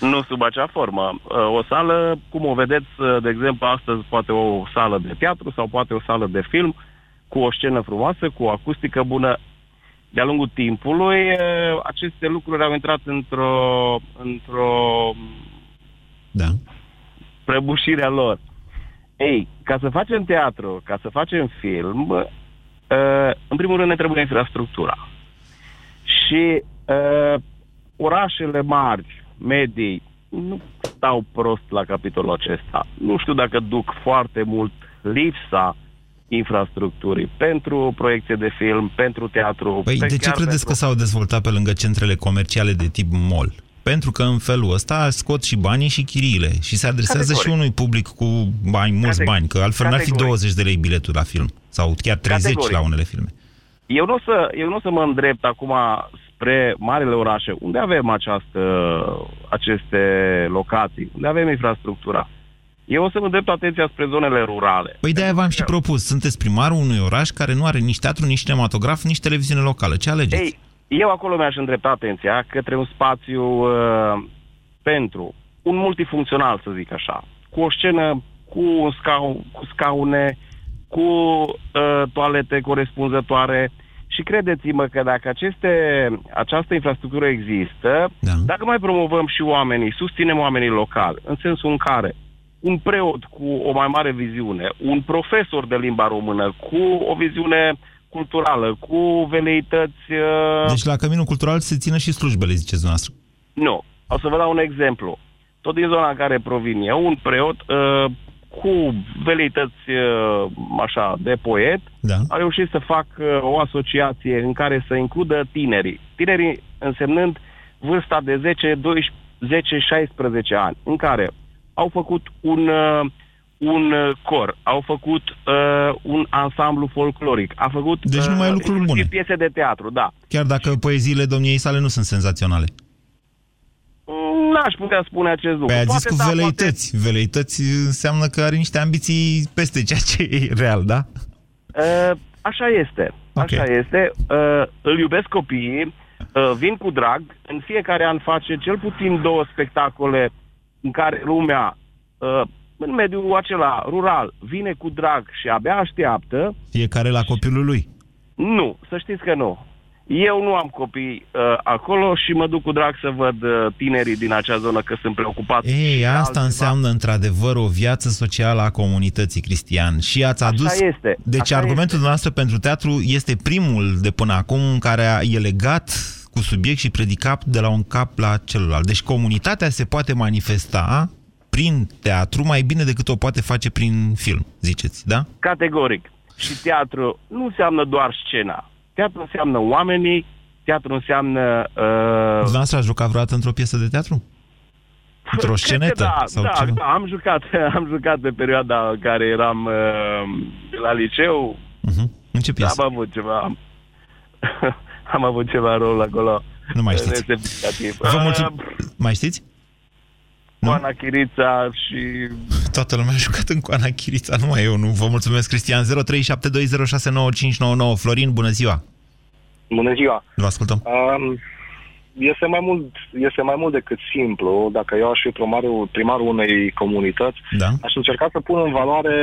Nu sub acea formă. Uh, O sală, cum o vedeți, uh, de exemplu, astăzi, poate o sală de teatru sau poate o sală de film, cu o scenă frumoasă, cu o acustică bună. De-a lungul timpului, uh, aceste lucruri au intrat într-o, într-o Da. prăbușire a lor. Ei, ca să facem teatru, ca să facem film, uh, în primul rând ne trebuie infrastructura. Și uh, orașele mari, medii, nu stau prost la capitolul acesta. Nu știu dacă duc foarte mult lipsa infrastructurii pentru proiecție de film, pentru teatru. Păi pe de ce chiar credeți pentru... că s-au dezvoltat pe lângă centrele comerciale de tip mall? Pentru că în felul ăsta scot și banii și chiriile și se adresează Categoric. și unui public cu bani, mulți Categ- bani, că altfel n-ar fi categoric. 20 de lei biletul la film sau chiar 30 Categoric. la unele filme. Eu nu o să, eu nu o să mă îndrept acum spre marile orașe, unde avem această, aceste locații, unde avem infrastructura. Eu o să mă îndrept atenția spre zonele rurale. Păi de-aia v-am și propus. Sunteți primarul unui oraș care nu are nici teatru, nici cinematograf, nici televiziune locală. Ce alegeți? Ei, eu acolo mi-aș îndrepta atenția către un spațiu uh, pentru un multifuncțional, să zic așa, cu o scenă, cu, un scau, cu scaune, cu uh, toalete corespunzătoare și credeți-mă că dacă aceste, această infrastructură există, da. dacă mai promovăm și oamenii, susținem oamenii locali, în sensul în care un preot cu o mai mare viziune, un profesor de limba română cu o viziune culturală, cu veleități... Uh, Deci la Căminul Cultural se țină și slujbele, ziceți dumneavoastră. nu. O să vă dau un exemplu. Tot din zona în care provin eu, un preot uh, cu veleități uh, așa de poet da. a reușit să fac uh, o asociație în care să includă tinerii. Tinerii însemnând vârsta de 10, 12, 10, 16 ani, în care au făcut un, uh, un uh, cor, au făcut uh, un ansamblu folcloric, a făcut Deci numai uh, lucruri inclusiv bune. piese de teatru, da. Chiar dacă poeziile domniei sale nu sunt senzaționale. Mm, N-aș putea spune acest lucru. Păi a zis Poate cu da, poate- veleități. Veleități înseamnă că are niște ambiții peste ceea ce e real, da? Uh, așa este. Așa este. Uh, îl iubesc copiii, uh, vin cu drag. În fiecare an face cel puțin două spectacole în care lumea, uh, în mediul acela rural, vine cu drag și abia așteaptă. Fiecare la copilul lui. Nu, să știți că nu. Eu nu am copii uh, acolo și mă duc cu drag să văd uh, tinerii din acea zonă că sunt preocupați. Ei, asta înseamnă într-adevăr o viață socială a comunității, Cristian. Și ați adus... este, Deci așa argumentul dumneavoastră pentru teatru este primul de până acum care e legat cu subiect și predicat de la un cap la celălalt. Deci comunitatea se poate manifesta prin teatru mai bine decât o poate face prin film, ziceți, da? Categoric. Și teatru nu înseamnă doar scena. Teatru înseamnă oamenii, teatru înseamnă... Uh, Dumneavoastră ați jucat vreodată într-o piesă de teatru? Într-o cred că scenetă? Da, sau da, ceva? da, am jucat, am jucat pe perioada în care eram uh, la liceu. Mhm. În ce piesă? Am avut ceva... am avut ceva rol acolo. Nu mai uh, știți. nesemnificativ. Vă Uh, mulțumim. Mai știți? Oana Chirița și... Toată lumea a jucat în Coana Chirița, numai eu nu. Vă mulțumesc, Cristian. 0372069599. Florin, bună ziua! Bună ziua! Vă ascultăm. Um, este mai mult, este mai mult decât simplu. Dacă eu aș fi primarul, primarul unei comunități, da. aș încerca să pun în valoare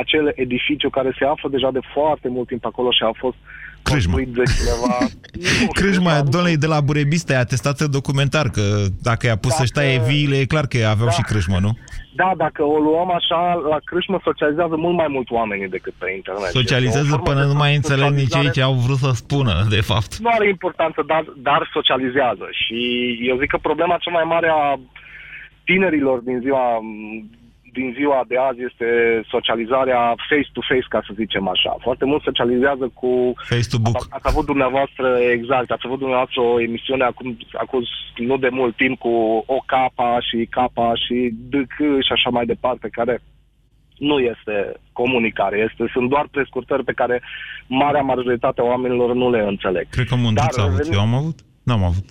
acel edificiu care se află deja de foarte mult timp acolo și a fost Crâșmă. Construit de cineva. Crâșma, domnule, de la Burebista e atestată documentar că dacă i-a pus Dacă- să-și taie viile, e clar că aveau Da. și crâșmă, nu? Da, dacă o luăm așa, la crâșmă socializează mult mai mult oamenii decât pe internet. Este o Socializează formă până de nu mai înțeleg nici ei socializare ce au vrut să spună, de fapt. nu are importanță, dar, dar socializează. Și eu zic că problema cea mai mare a tinerilor din ziua, din ziua de azi este socializarea face-to-face, ca să zicem așa. Foarte mult socializează cu... Face-to-book. Ați, ați avut dumneavoastră, exact, ați avut dumneavoastră o emisiune acum, acum nu de mult timp cu o capa și capa și DK și așa mai departe, care nu este comunicare. Este, sunt doar prescurtări pe care marea majoritate a oamenilor nu le înțeleg. Cred că mândruț a avut. revenind- Eu am avut? N-am avut.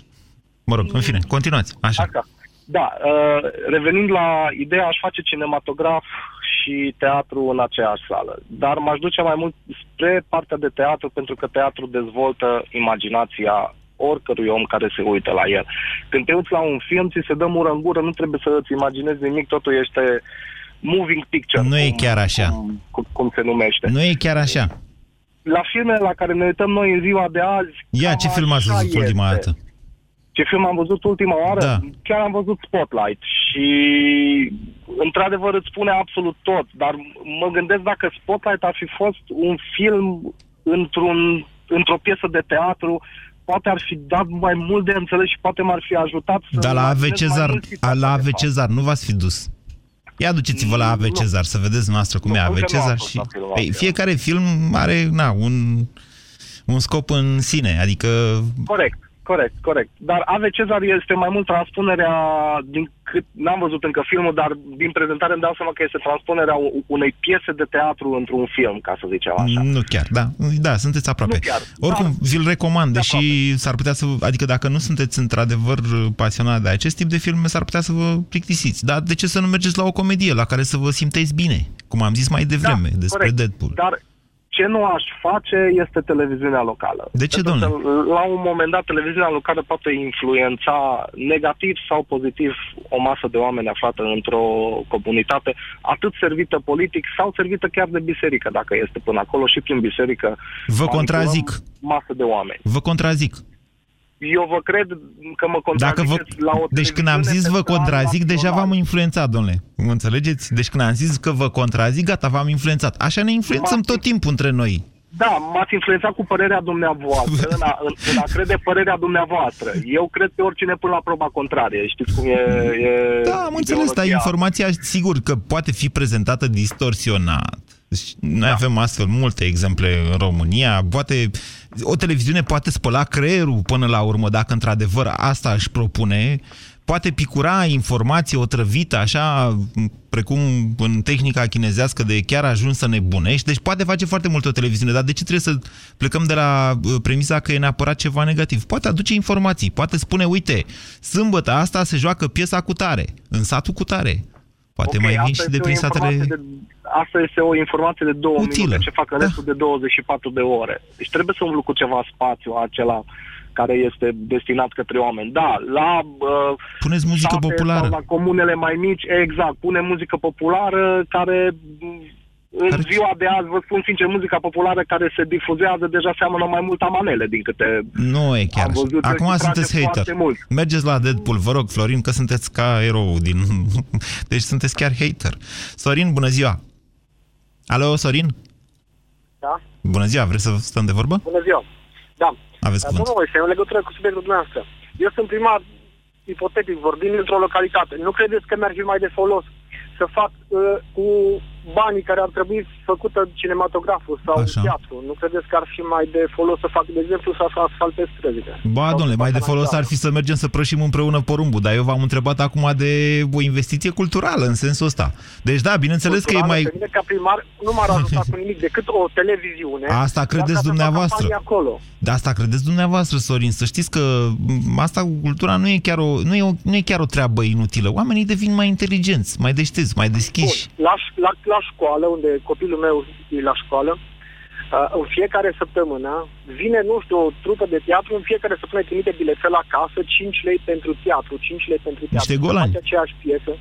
Mă rog, în fine, continuați. Așa. Așa. Da, uh, revenind la ideea, aș face cinematograf și teatru în aceeași sală. Dar m-aș duce mai mult spre partea de teatru, pentru că teatru dezvoltă imaginația oricărui om care se uită la el. Când te uiți la un film, ți se dă mură în gură, nu trebuie să îți imaginezi nimic, totul este moving picture. Nu e chiar așa. Cum, cum se numește. Nu e chiar așa. La filmele la care ne uităm noi în ziua de azi... Ia, cam ce film ați așa văzut ultima este. dată? Ce film am văzut ultima oară? Da. Chiar am văzut Spotlight și într-adevăr îți spune absolut tot, dar mă gândesc dacă Spotlight ar fi fost un film într-un, într-o piesă de teatru, poate ar fi dat mai mult de înțeles și poate m-ar fi ajutat să... Dar la AV imaginez mai Cezar, mult situația, la de AV fapt. Cezar nu v-ați fi dus. Ia duceți-vă la AV Nu. Cezar să vedeți noastră cum Nu, e AV încă nu am Cezar fost și la filmul Ei, ăsta. fiecare film are na, un, un scop în sine, adică Corect, corect, corect. Dar Ave Cezar este mai mult transpunerea, din cât n-am văzut încă filmul, dar din prezentare îmi dau seama că este transpunerea u- unei piese de teatru într-un film, ca să zicem așa. nu chiar, da, da, sunteți aproape. Nu chiar, Oricum, dar- vi-l recomand, deși s-ar putea să, adică dacă nu sunteți într-adevăr pasionat de acest tip de filme, s-ar putea să vă plictisiți. Dar de ce să nu mergeți la o comedie la care să vă simteți bine? Cum am zis mai devreme despre Da, corect. Deadpool. Dar ce nu aș face este televiziunea locală. De ce, Pentru domnule? că, La un moment dat, televiziunea locală poate influența negativ sau pozitiv o masă de oameni aflată într-o comunitate, atât servită politic sau servită chiar de biserică, dacă este până acolo și prin biserică. Vă manipulăm contrazic. Masă de oameni. Vă contrazic. Eu vă cred că mă Dacă vă... contraziceți la o Deci când am zis televiziune vă pe plan contrazic, deja național. v-am influențat, domnule. Mă înțelegeți? Deci când am zis că vă contrazic, gata, v-am influențat. Așa ne influențăm tot timpul între noi. Da, m-ați influențat cu părerea dumneavoastră, în a, în, în a crede părerea dumneavoastră. Eu cred pe oricine până la proba contrarie. Știți cum e... e Da, am înțeles, dar ideologia. informația, sigur că poate fi prezentată distorsionat. Deci, noi Da. avem astfel multe exemple în România. Poate, o televiziune poate spăla creierul până la urmă, dacă într-adevăr asta își propune. Poate picura informație otrăvită, așa, precum în tehnica chinezească de chiar ajuns să nebunești. Deci poate face foarte mult o televiziune, dar de ce trebuie să plecăm de la uh, premisa că e neapărat ceva negativ? Poate aduce informații, poate spune, uite, sâmbătă asta se joacă piesa cu tare, în satul cu tare. Poate Ok, mai vin asta și de este o prin satele... informație De, asta este o informație de două Utilă. minute, ce fac în Da. restul de 24 de ore. Deci trebuie să umblu cu ceva spațiu acela care este destinat către oameni. Da, la... Uh, Puneți muzică sate populară. Sau la comunele mai mici, exact, pune muzică populară care... m, În Care- ziua de azi, vă spun sincer, muzica populară care se difuzează deja seamănă mai mult a manele din câte Nu e chiar Am așa. văzut Acum că se sunteți trage hater. foarte mult. Mergeți la Deadpool, vă rog, Florin, că sunteți ca erou din... Deci sunteți chiar hater. Sorin, bună ziua! Alo, Sorin? Da? Bună ziua, vreți să stăm de vorbă? Bună ziua. Da. Aveți Dar, cuvânt. Domnul Moise, în legătură cu subiectul dumneavoastră. Eu sunt primar, ipotetic vorbind, într-o localitate. Nu credeți că mi-ar fi mai de folos să fac uh, cu banii care ar trebui făcută cinematograful sau Așa. teatru? Nu credeți că ar fi mai de folos să fac, de exemplu, să asfaltez străzile? Ba, Sau domnule, să mai fac de folos canalizare? ar fi să mergem să prășim împreună porumbul, dar eu v-am întrebat acum de o investiție culturală în sensul ăsta. Deci da, bineînțeles că e Culturală, mai... Pe mine, ca primar, nu m-ar ajuta cu nimic decât o televiziune. Asta dar credeți ca să fac dumneavoastră. campanie acolo. De asta credeți dumneavoastră, Sorin. Să știți că m, asta cu cultura nu e chiar o, nu e o, nu e chiar o treabă inutilă. Oamenii devin mai inteligenți, mai deștepți, mai deschiși. La, la, la școală, unde copilul meu e la școală, uh, în fiecare săptămână vine, nu știu, o trupă de teatru, în fiecare săptămână trimite bilețel acasă, 5 lei pentru teatru, 5 lei pentru teatru. Niște golani. Face aceeași piesă.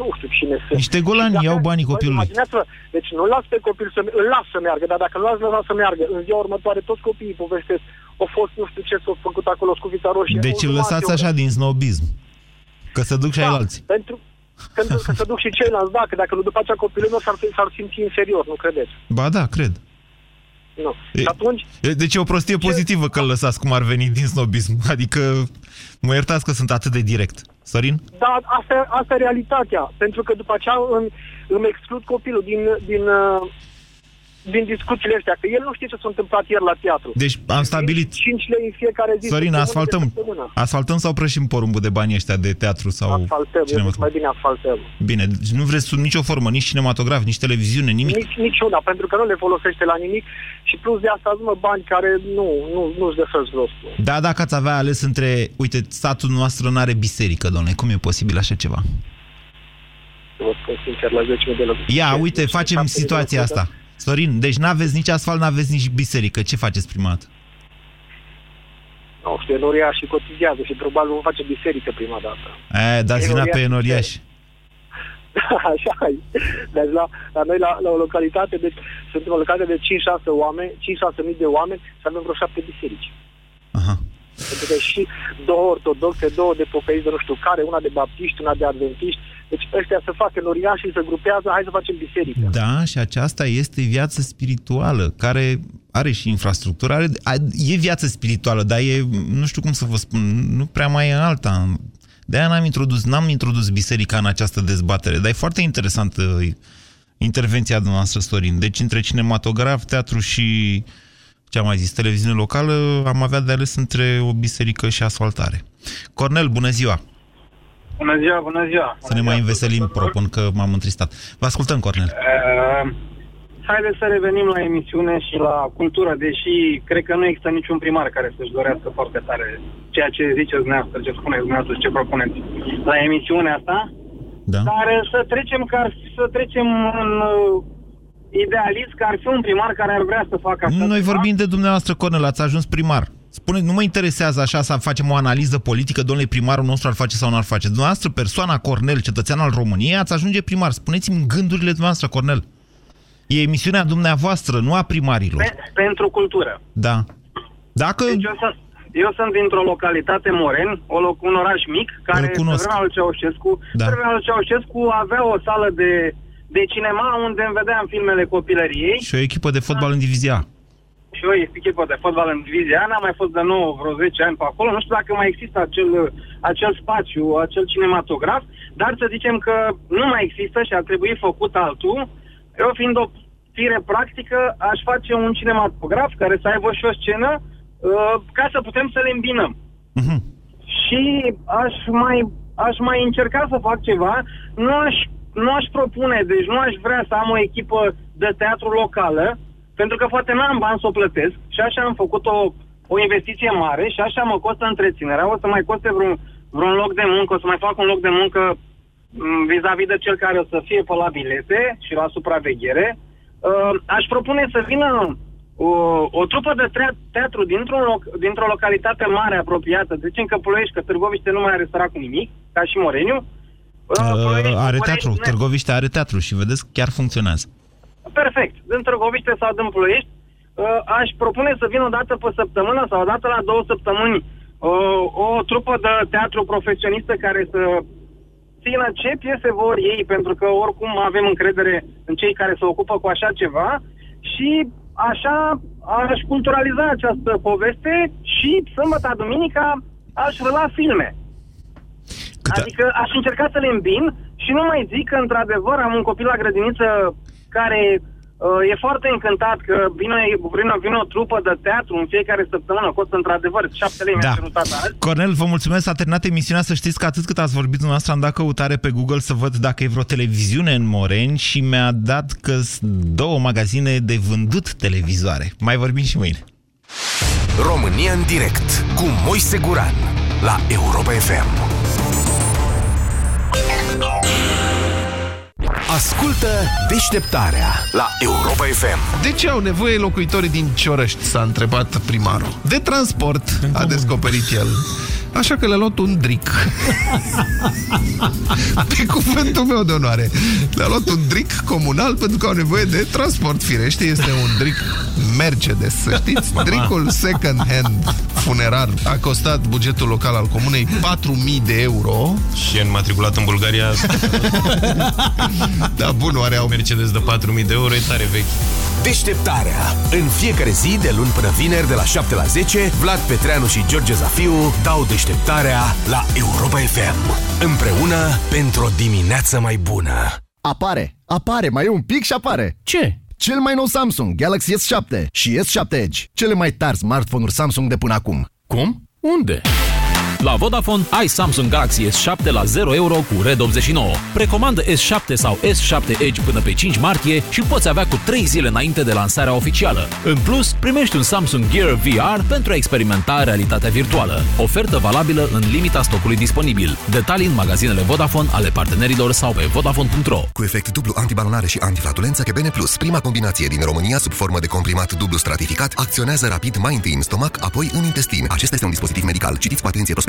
Nu știu cine sunt. Niște golani Și dacă- iau banii Băi, copilului. Imaginați-vă, deci nu las pe copil să îl las să meargă, dar dacă nu las lăsa să meargă, în ziua următoare toți copiii povestesc, au fost nu știu ce s-au făcut acolo, scuvița roșie. Deci o îl jumătate lăsați oră. așa din snobism. Că se duc și ai Da, alții. Pentru pentru că să duc și ceilalți, da, că dacă nu după aceea copilul meu s-ar, fi- s-ar simți inferior, nu credeți? Ba da, cred. Nu. E- Și atunci, E- Deci e o prostie pozitivă că îl lăsați cum ar veni din snobism. Adică, mă iertați că sunt atât de direct. Sorin? da, asta, e- asta e realitatea. Pentru că după aceea îmi, îmi exclud copilul din, din, uh, din discuțiile astea, că el nu știe ce s-a întâmplat ieri la teatru. Deci am stabilit... 5 lei în fiecare zi. Sorin, săptămână asfaltăm. de săptămână. Asfaltăm sau prășim porumbul de banii ăștia de teatru sau Asfaltăm, eu zic cinematograf? mai bine asfaltăm. Bine, deci nu vreți sub nicio formă, nici cinematograf, nici televiziune, nimic? Nici, niciuna, pentru că nu le folosește la nimic și plus de asta sunt mă, bani care nu, nu, nu-și de făs rostul. Da, dacă ați avea ales între... Uite, statul noastră nu are biserică, domnule. Cum e posibil așa ceva? Să vă spun sincer, la 10 de la Ia, uite, facem situația asta. Sorin, deci n-aveți nici asfalt, n-aveți nici biserică. Ce faceți prima dată? Nu știu, Enoria și cotizează și probabil vom face biserică prima dată. E, dați vina pe enoriași. Așa e. Deci la, la noi, la, la o localitate, de, suntem o localitate de 5-6 oameni, 5-6 mii de oameni și avem vreo 7 biserici. Aha. Pentru că și două ortodoxe, două de pocăiți de nu știu care, una de baptiști, una de adventiști. Deci ăștia să facă noria și să grupează, hai să facem biserică. Da, și aceasta este viață spirituală, care are și infrastructură, are, a- e viață spirituală, dar e, nu știu cum să vă spun, nu prea mai e alta. De-aia n-am introdus, n-am introdus biserica în această dezbatere, dar e foarte interesantă intervenția dumneavoastră, Sorin. Deci între cinematograf, teatru și ce am mai zis, televiziune locală, am avea de ales între o biserică și asfaltare. Cornel, bună ziua! Bună ziua, bună ziua! Să ne mai înveselim, propun că m-am întristat. Vă ascultăm, Cornel. Uh, haideți să revenim la emisiune și la cultură, deși cred că nu există niciun primar care să-și dorească foarte tare ceea ce ziceți dumneavoastră, ce spuneți dumneavoastră și ce propuneți la emisiunea asta. Da. Dar uh, să trecem, că ar, să trecem în uh, idealist că ar fi un primar care ar vrea să facă așa Noi ceva. vorbim de dumneavoastră, Cornel, ați ajuns primar. Spune, nu mă interesează așa să facem o analiză politică, domnule, primarul nostru ar face sau nu ar face. Dumneavoastră, persoana Cornel, cetățean al României, ați ajunge primar. Spuneți-mi gândurile dumneavoastră, Cornel. E emisiunea dumneavoastră, nu a primarilor. Pe, pentru cultură. Da. Dacă... Deci eu sunt, eu sunt dintr-o localitate, Moren, o loc, un oraș mic, care pe cunosc. vremea lui Ceaușescu, Da. pe vremea lui Ceaușescu avea o sală de, de cinema unde îmi vedeam filmele copilăriei Și o echipă de fotbal în divizia A. și o echipă de fotbal în divizia A, n-am mai fost de nou vreo 10 ani pe acolo, nu știu dacă mai există acel, acel spațiu, acel cinematograf, dar să zicem că nu mai există și ar trebui făcut altul. Eu fiind o fire practică, aș face un cinematograf care să aibă și o scenă uh, ca să putem să le îmbinăm. Și aș mai, aș mai încerca să fac ceva, nu aș, nu aș propune, deci nu aș vrea să am o echipă de teatru locală, pentru că poate n-am bani să o plătesc și așa am făcut o, o investiție mare și așa mă costă întreținerea, o să mai coste vreun, vreun loc de muncă, o să mai fac un loc de muncă m, vis-a-vis de cel care o să fie pe la bilete și la supraveghere. Uh, aș propune să vină o, o trupă de tre- teatru dintr-un loc, dintr-o localitate mare apropiată, de zicem că Ploiești, că Târgoviște nu mai are sărac cu nimic, ca și Moreniu. Uh, are teatru, Târgoviște are teatru și vedeți, chiar funcționează. Perfect. Din Târgoviște sau din Ploiești, uh, aș propune să vină o dată pe săptămână sau o dată la două săptămâni uh, o trupă de teatru profesionistă care să țină ce piese vor ei, pentru că oricum avem încredere în cei care se ocupă cu așa ceva și așa aș culturaliza această poveste și sâmbătă, duminica aș râla filme. Adică aș încerca să le îmbin și nu mai zic că, într-adevăr, am un copil la grădiniță care uh, e foarte încântat că vine, vine, vine o trupă de teatru în fiecare săptămână, costă într-adevăr 7 lei, Da. mi-a cerut tata azi. Cornel, vă mulțumesc, s-a terminat emisiunea, să știți că atât cât ați vorbit dumneavoastră, am dat căutare pe Google să văd dacă e vreo televiziune în Moreni și mi-a dat că sunt două magazine de vândut televizoare. Mai vorbim și mâine. România în direct cu Moise Guran la Europa FM. Ascultă deșteptarea la Europa FM. De ce au nevoie locuitorii din Ciorăști, s-a întrebat primarul. De transport, a descoperit el. Așa că le-a luat un dric. Pe cuvântul meu de onoare. Le-a luat un dric comunal pentru că au nevoie de transport firește. Este un dric Mercedes, să știți. Dricul second hand funerar a costat bugetul local al comunei 4.000 de euro. Și e înmatriculat în Bulgaria Da, bun, oare au... Mercedes de 4.000 de euro, e tare vechi. Deșteptarea. În fiecare zi, de luni până vineri, de la 7 la 10, Vlad Petreanu și George Zafiu dau deșteptarea la Europa FM. Împreună pentru o dimineață mai bună. Apare, apare, mai e un pic și apare. Ce? cel mai nou Samsung Galaxy S7 și S7 Edge, cele mai tari smartphone-uri Samsung de până acum. Cum? Unde? La Vodafone ai Samsung Galaxy S7 la 0 euro cu Red 89. Precomandă S7 sau S7 Edge până pe 5 martie și poți avea cu 3 zile înainte de lansarea oficială. În plus, primești un Samsung Gear VR pentru a experimenta realitatea virtuală. Ofertă valabilă în limita stocului disponibil. Detalii în magazinele Vodafone ale partenerilor sau pe vodafone.ro. Cu efect dublu antibalonare și antiflatulență Kebene Plus, prima combinație din România sub formă de comprimat dublu stratificat, acționează rapid mai întâi în stomac, apoi în intestin. Acesta este un dispozitiv medical. Citiți cu atenție